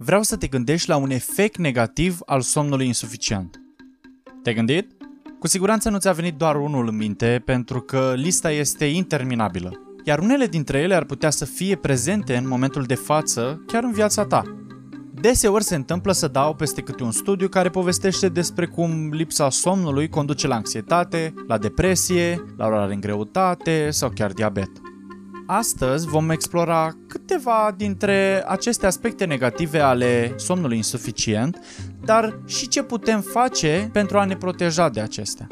vreau să te gândești la un efect negativ al somnului insuficient. Te-ai gândit? Cu siguranță nu ți-a venit doar unul în minte, pentru că lista este interminabilă. Iar unele dintre ele ar putea să fie prezente în momentul de față, chiar în viața ta. Deseori se întâmplă să dau peste câte un studiu care povestește despre cum lipsa somnului conduce la anxietate, la depresie, la orare în greutate sau chiar diabet. Astăzi vom explora câteva dintre aceste aspecte negative ale somnului insuficient, dar și ce putem face pentru a ne proteja de acestea.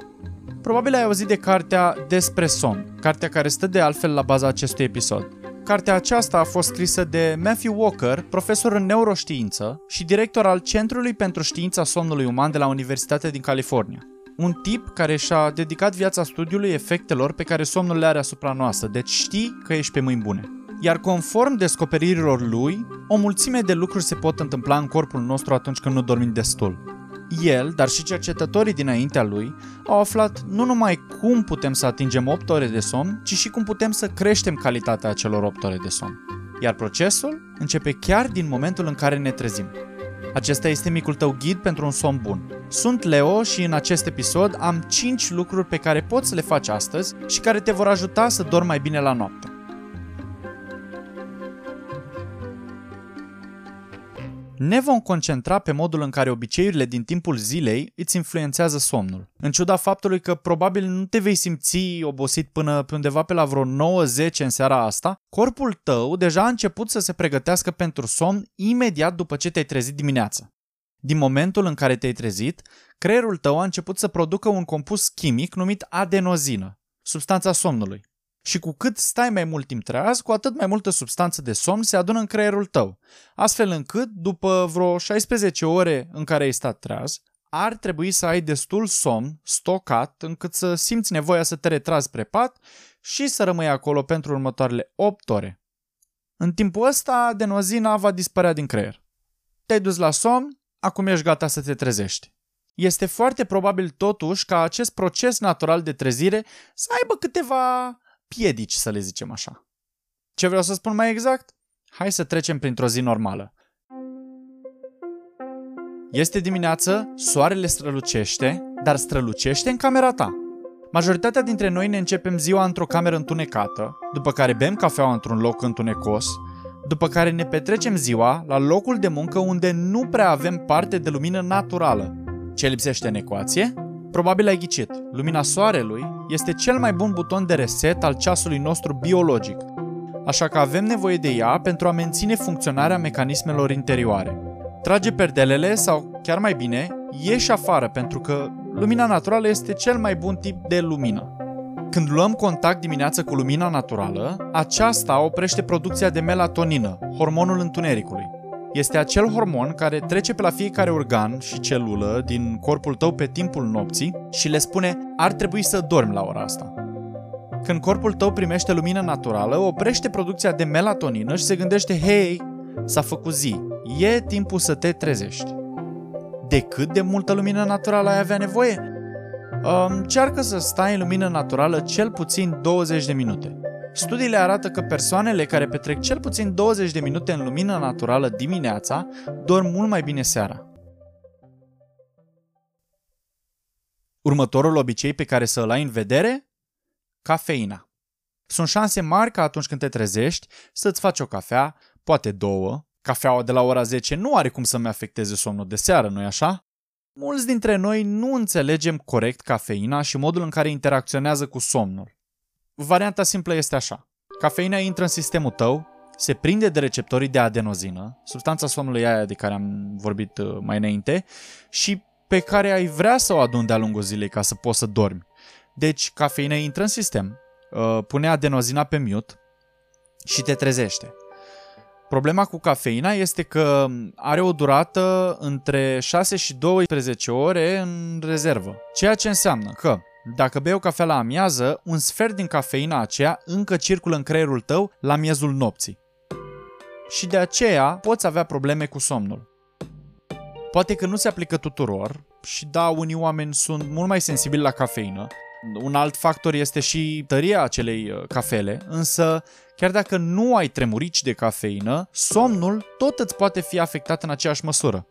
Probabil ai auzit de cartea Despre somn, cartea care stă de altfel la baza acestui episod. Cartea aceasta a fost scrisă de Matthew Walker, profesor în neuroștiință și director al Centrului pentru Știința Somnului Uman de la Universitatea din California. Un tip care și-a dedicat viața studiului efectelor pe care somnul le are asupra noastră, deci știi că ești pe mâini bune. Iar conform descoperirilor lui, o mulțime de lucruri se pot întâmpla în corpul nostru atunci când nu dormim destul. El, dar și cercetătorii dinaintea lui, au aflat nu numai cum putem să atingem 8 ore de somn, ci și cum putem să creștem calitatea acelor 8 ore de somn. Iar procesul începe chiar din momentul în care ne trezim. Acesta este micul tău ghid pentru un somn bun. Sunt Leo și în acest episod am 5 lucruri pe care poți să le faci astăzi și care te vor ajuta să dormi mai bine la noapte. Ne vom concentra pe modul în care obiceiurile din timpul zilei îți influențează somnul. În ciuda faptului că probabil nu te vei simți obosit până pe undeva pe la vreo 9-10 în seara asta, corpul tău deja a început să se pregătească pentru somn imediat după ce te-ai trezit dimineața. Din momentul în care te-ai trezit, creierul tău a început să producă un compus chimic numit adenozină, substanța somnului. Și cu cât stai mai mult timp treaz, cu atât mai multă substanță de somn se adună în creierul tău, astfel încât, după vreo 16 ore în care ai stat treaz, ar trebui să ai destul somn stocat încât să simți nevoia să te retragi spre pat și să rămâi acolo pentru următoarele 8 ore. În timpul ăsta, adenozina va dispărea din creier. Te-ai dus la somn, acum ești gata să te trezești. Este foarte probabil totuși ca acest proces natural de trezire să aibă câteva piedici, să le zicem așa. Ce vreau să spun mai exact? Hai să trecem printr-o zi normală. Este dimineață, soarele strălucește, dar strălucește în camera ta. Majoritatea dintre noi ne începem ziua într-o cameră întunecată, după care bem cafeaua într-un loc întunecos, după care ne petrecem ziua la locul de muncă unde nu prea avem parte de lumină naturală. Ce lipsește în ecuație? Probabil ai ghicit. Lumina soarelui este cel mai bun buton de reset al ceasului nostru biologic, așa că avem nevoie de ea pentru a menține funcționarea mecanismelor interioare. Trage perdelele sau, chiar mai bine, ieși afară pentru că lumina naturală este cel mai bun tip de lumină. Când luăm contact dimineața cu lumina naturală, aceasta oprește producția de melatonină, hormonul întunericului. Este acel hormon care trece pe la fiecare organ și celulă din corpul tău pe timpul nopții și le spune ar trebui să dormi la ora asta. Când corpul tău primește lumină naturală, oprește producția de melatonină și se gândește, hei, s-a făcut zi, e timpul să te trezești. De cât de multă lumină naturală ai avea nevoie? Încearcă să stai în lumină naturală cel puțin 20 de minute. Studiile arată că persoanele care petrec cel puțin 20 de minute în lumină naturală dimineața dorm mult mai bine seara. Următorul obicei pe care să îl ai în vedere? Cafeina. Sunt șanse mari ca atunci când te trezești să-ți faci o cafea, poate două. Cafeaua de la ora 10 nu are cum să-mi afecteze somnul de seară, nu-i așa? Mulți dintre noi nu înțelegem corect cafeina și modul în care interacționează cu somnul. Varianta simplă este așa. Cafeina intră în sistemul tău, se prinde de receptorii de adenozină, substanța somnului aia de care am vorbit uh, mai înainte, și pe care ai vrea să o adun de-a lungul zilei ca să poți să dormi. Deci, cafeina intră în sistem, uh, pune adenozina pe mute și te trezește. Problema cu cafeina este că are o durată între 6 și 12 ore în rezervă, ceea ce înseamnă că dacă bei o cafea la amiază, un sfert din cafeina aceea încă circulă în creierul tău la miezul nopții. Și de aceea poți avea probleme cu somnul. Poate că nu se aplică tuturor și da, unii oameni sunt mult mai sensibili la cafeină, Un alt factor este și tăria acelei uh, cafele, însă chiar dacă nu ai tremurici de cafeină, somnul tot îți poate fi afectat în aceeași măsură.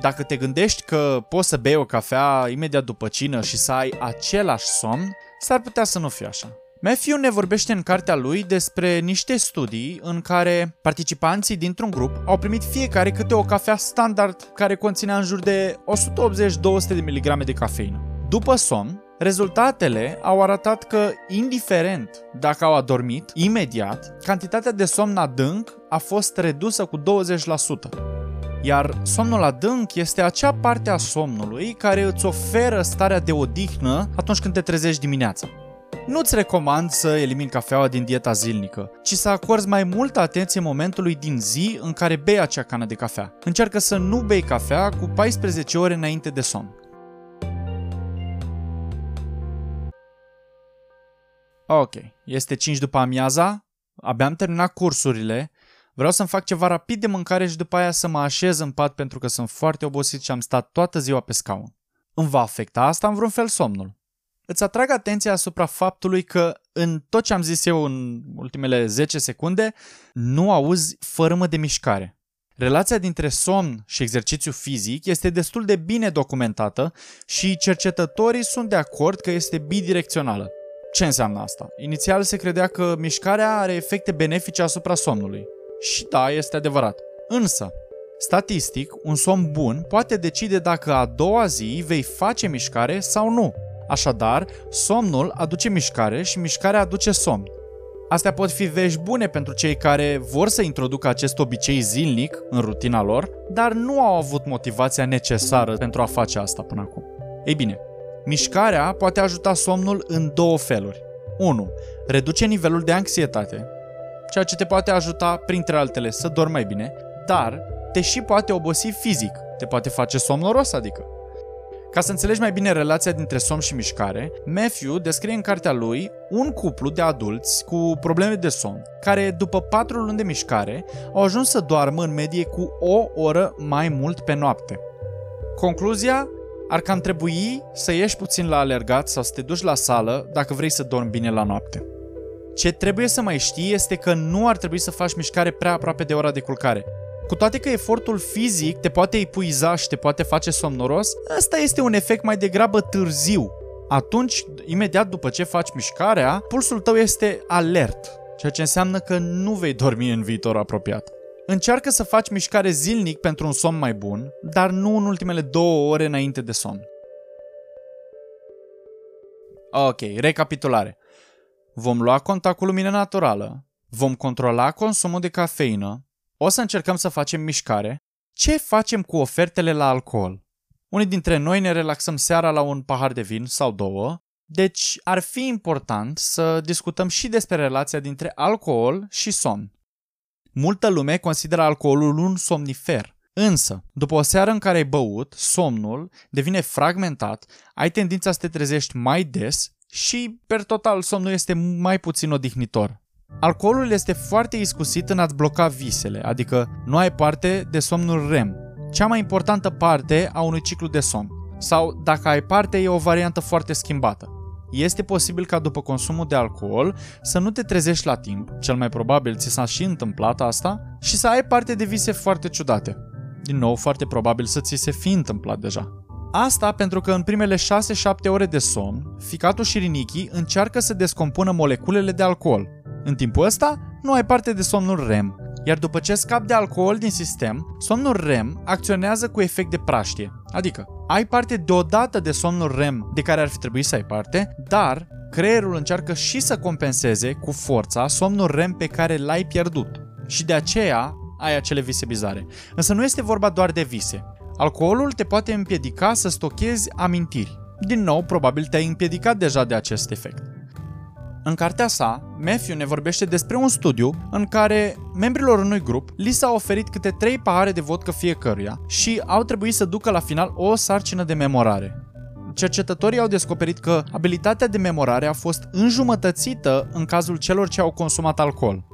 Dacă te gândești că poți să bei o cafea imediat după cină și să ai același somn, s-ar putea să nu fie așa. Matthew ne vorbește în cartea lui despre niște studii în care participanții dintr-un grup au primit fiecare câte o cafea standard care conținea în jur de 180-200 de mg de cafeină. După somn, rezultatele au arătat că, indiferent dacă au adormit, imediat, cantitatea de somn adânc a fost redusă cu 20%. Iar somnul adânc este acea parte a somnului care îți oferă starea de odihnă atunci când te trezești dimineața. Nu-ți recomand să elimini cafeaua din dieta zilnică, ci să acorzi mai multă atenție momentului din zi în care bei acea cană de cafea. Încearcă să nu bei cafea cu 14 ore înainte de somn. Ok, este 5 după amiaza, abia am terminat cursurile, vreau să-mi fac ceva rapid de mâncare și după aia să mă așez în pat pentru că sunt foarte obosit și am stat toată ziua pe scaun. Îmi va afecta asta în vreun fel somnul? Îți atrag atenția asupra faptului că în tot ce am zis eu în ultimele 10 secunde, nu auzi fărâmă de mișcare. Relația dintre somn și exercițiu fizic este destul de bine documentată și cercetătorii sunt de acord că este bidirecțională. Ce înseamnă asta? Inițial se credea că mișcarea are efecte benefice asupra somnului. Și da, este adevărat. Însă, statistic, un somn bun poate decide dacă a doua zi vei face mișcare sau nu. Așadar, somnul aduce mișcare și mișcarea aduce somn. Astea pot fi vești bune pentru cei care vor să introducă acest obicei zilnic în rutina lor, dar nu au avut motivația necesară pentru a face asta până acum. Ei bine, mișcarea poate ajuta somnul în două feluri. 1. Reduce nivelul de anxietate, ceea ce te poate ajuta, printre altele, să dormi mai bine, dar te și poate obosi fizic, te poate face somnoros, adică. Ca să înțelegi mai bine relația dintre somn și mișcare, Matthew descrie în cartea lui un cuplu de adulți cu probleme de somn, care după 4 luni de mișcare au ajuns să doarmă în medie cu o oră mai mult pe noapte. Concluzia? Ar cam trebui să ieși puțin la alergat sau să te duci la sală dacă vrei să dormi bine la noapte. Ce trebuie să mai știi este că nu ar trebui să faci mișcare prea aproape de ora de culcare, cu toate că efortul fizic te poate epuiza și te poate face somnoros, ăsta este un efect mai degrabă târziu. Atunci, imediat după ce faci mișcarea, pulsul tău este alert, ceea ce înseamnă că nu vei dormi în viitor apropiat. Încearcă să faci mișcare zilnic pentru un somn mai bun, dar nu în ultimele două ore înainte de somn. Ok, recapitulare. Vom lua contact cu lumină naturală, vom controla consumul de cafeină, o să încercăm să facem mișcare. Ce facem cu ofertele la alcool? Unii dintre noi ne relaxăm seara la un pahar de vin sau două, deci ar fi important să discutăm și despre relația dintre alcool și somn. Multă lume consideră alcoolul un somnifer, însă, după o seară în care ai băut, somnul devine fragmentat, ai tendința să te trezești mai des și, per total, somnul este mai puțin odihnitor. Alcoolul este foarte iscusit în a-ți bloca visele, adică nu ai parte de somnul REM, cea mai importantă parte a unui ciclu de somn. Sau, dacă ai parte, e o variantă foarte schimbată. Este posibil ca după consumul de alcool să nu te trezești la timp, cel mai probabil ți s-a și întâmplat asta, și să ai parte de vise foarte ciudate. Din nou, foarte probabil să ți se fi întâmplat deja. Asta pentru că în primele 6-7 ore de somn, ficatul și rinichii încearcă să descompună moleculele de alcool, în timpul ăsta, nu ai parte de somnul REM, iar după ce scapi de alcool din sistem, somnul REM acționează cu efect de praștie. Adică, ai parte deodată de somnul REM de care ar fi trebuit să ai parte, dar creierul încearcă și să compenseze cu forța somnul REM pe care l-ai pierdut. Și de aceea ai acele vise bizare. Însă nu este vorba doar de vise. Alcoolul te poate împiedica să stochezi amintiri. Din nou, probabil te-ai împiedicat deja de acest efect. În cartea sa, Matthew ne vorbește despre un studiu în care membrilor unui grup li s-a oferit câte 3 pahare de vodcă fiecăruia și au trebuit să ducă la final o sarcină de memorare. Cercetătorii au descoperit că abilitatea de memorare a fost înjumătățită în cazul celor ce au consumat alcool.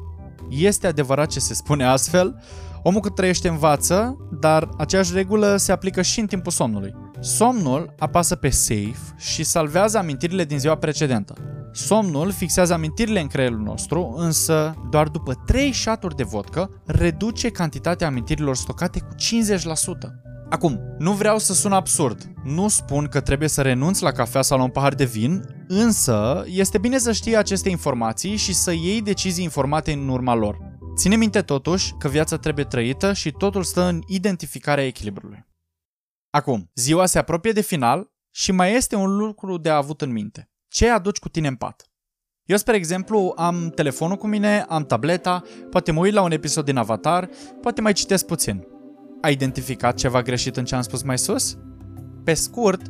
Este adevărat ce se spune astfel? Omul cât trăiește învață, dar aceeași regulă se aplică și în timpul somnului. Somnul apasă pe Safe și salvează amintirile din ziua precedentă. Somnul fixează amintirile în creierul nostru, însă doar după 3 șaturi de vodcă reduce cantitatea amintirilor stocate cu 50%. Acum, nu vreau să sun absurd. Nu spun că trebuie să renunți la cafea sau la un pahar de vin, însă este bine să știi aceste informații și să iei decizii informate în urma lor. Ține minte totuși că viața trebuie trăită și totul stă în identificarea echilibrului. Acum, ziua se apropie de final și mai este un lucru de avut în minte. Ce aduci cu tine în pat? Eu, spre exemplu, am telefonul cu mine, am tableta, poate mă uit la un episod din Avatar, poate mai citesc puțin. Ai identificat ceva greșit în ce am spus mai sus? Pe scurt,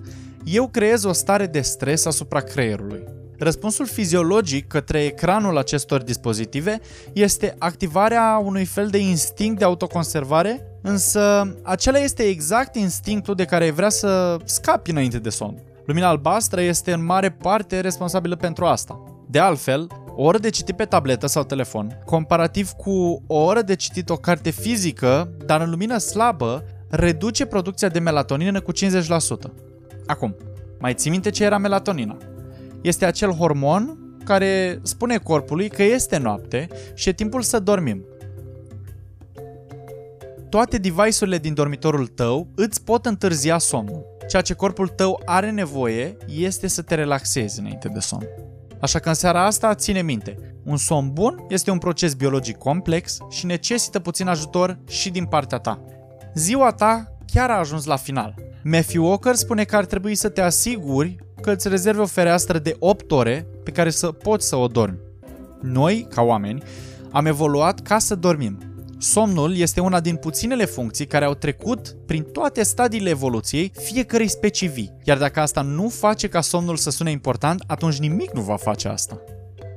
eu creez o stare de stres asupra creierului. Răspunsul fiziologic către ecranul acestor dispozitive este activarea unui fel de instinct de autoconservare, însă acela este exact instinctul de care vrea să scapi înainte de somn. Lumina albastră este în mare parte responsabilă pentru asta. De altfel, o oră de citit pe tabletă sau telefon, comparativ cu o oră de citit o carte fizică, dar în lumină slabă, reduce producția de melatonină cu 50%. Acum, mai ții minte ce era melatonina? Este acel hormon care spune corpului că este noapte și e timpul să dormim. Toate device-urile din dormitorul tău îți pot întârzia somnul. Ceea ce corpul tău are nevoie este să te relaxezi înainte de somn. Așa că în seara asta ține minte, un somn bun este un proces biologic complex și necesită puțin ajutor și din partea ta. Ziua ta chiar a ajuns la final. Matthew Walker spune că ar trebui să te asiguri că îți rezervi o fereastră de 8 ore pe care să poți să o dormi. Noi, ca oameni, am evoluat ca să dormim. Somnul este una din puținele funcții care au trecut prin toate stadiile evoluției fiecărei specii vii, iar dacă asta nu face ca somnul să sune important, atunci nimic nu va face asta.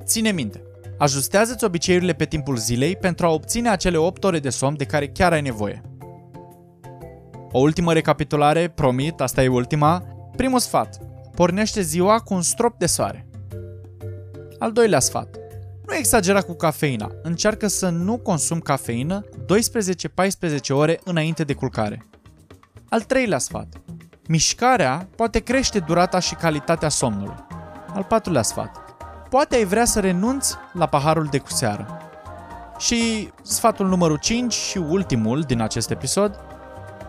Ține minte, ajustează-ți obiceiurile pe timpul zilei pentru a obține acele 8 ore de somn de care chiar ai nevoie. O ultimă recapitulare, promit, asta e ultima. Primul sfat. Pornește ziua cu un strop de soare. Al doilea sfat. Nu exagera cu cafeina. Încearcă să nu consumi cafeină 12-14 ore înainte de culcare. Al treilea sfat. Mișcarea poate crește durata și calitatea somnului. Al patrulea sfat. Poate ai vrea să renunți la paharul de cu seară. Și sfatul numărul 5 și ultimul din acest episod,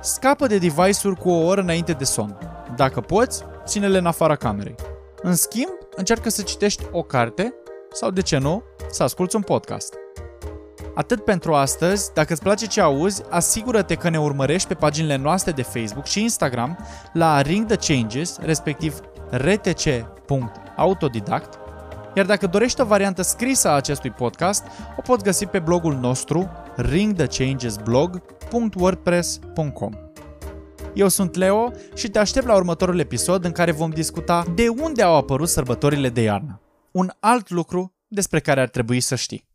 scapă de device-uri cu o oră înainte de somn. Dacă poți, ține-le în afara camerei. În schimb, încearcă să citești o carte sau, de ce nu, să asculți un podcast. Atât pentru astăzi, dacă îți place ce auzi, asigură-te că ne urmărești pe paginile noastre de Facebook și Instagram la Ring the Changes, respectiv rtc.autodidact, iar dacă dorești o variantă scrisă a acestui podcast, o poți găsi pe blogul nostru ringthechangesblog.wordpress.com eu sunt Leo și te aștept la următorul episod în care vom discuta de unde au apărut sărbătorile de iarnă. Un alt lucru despre care ar trebui să știi.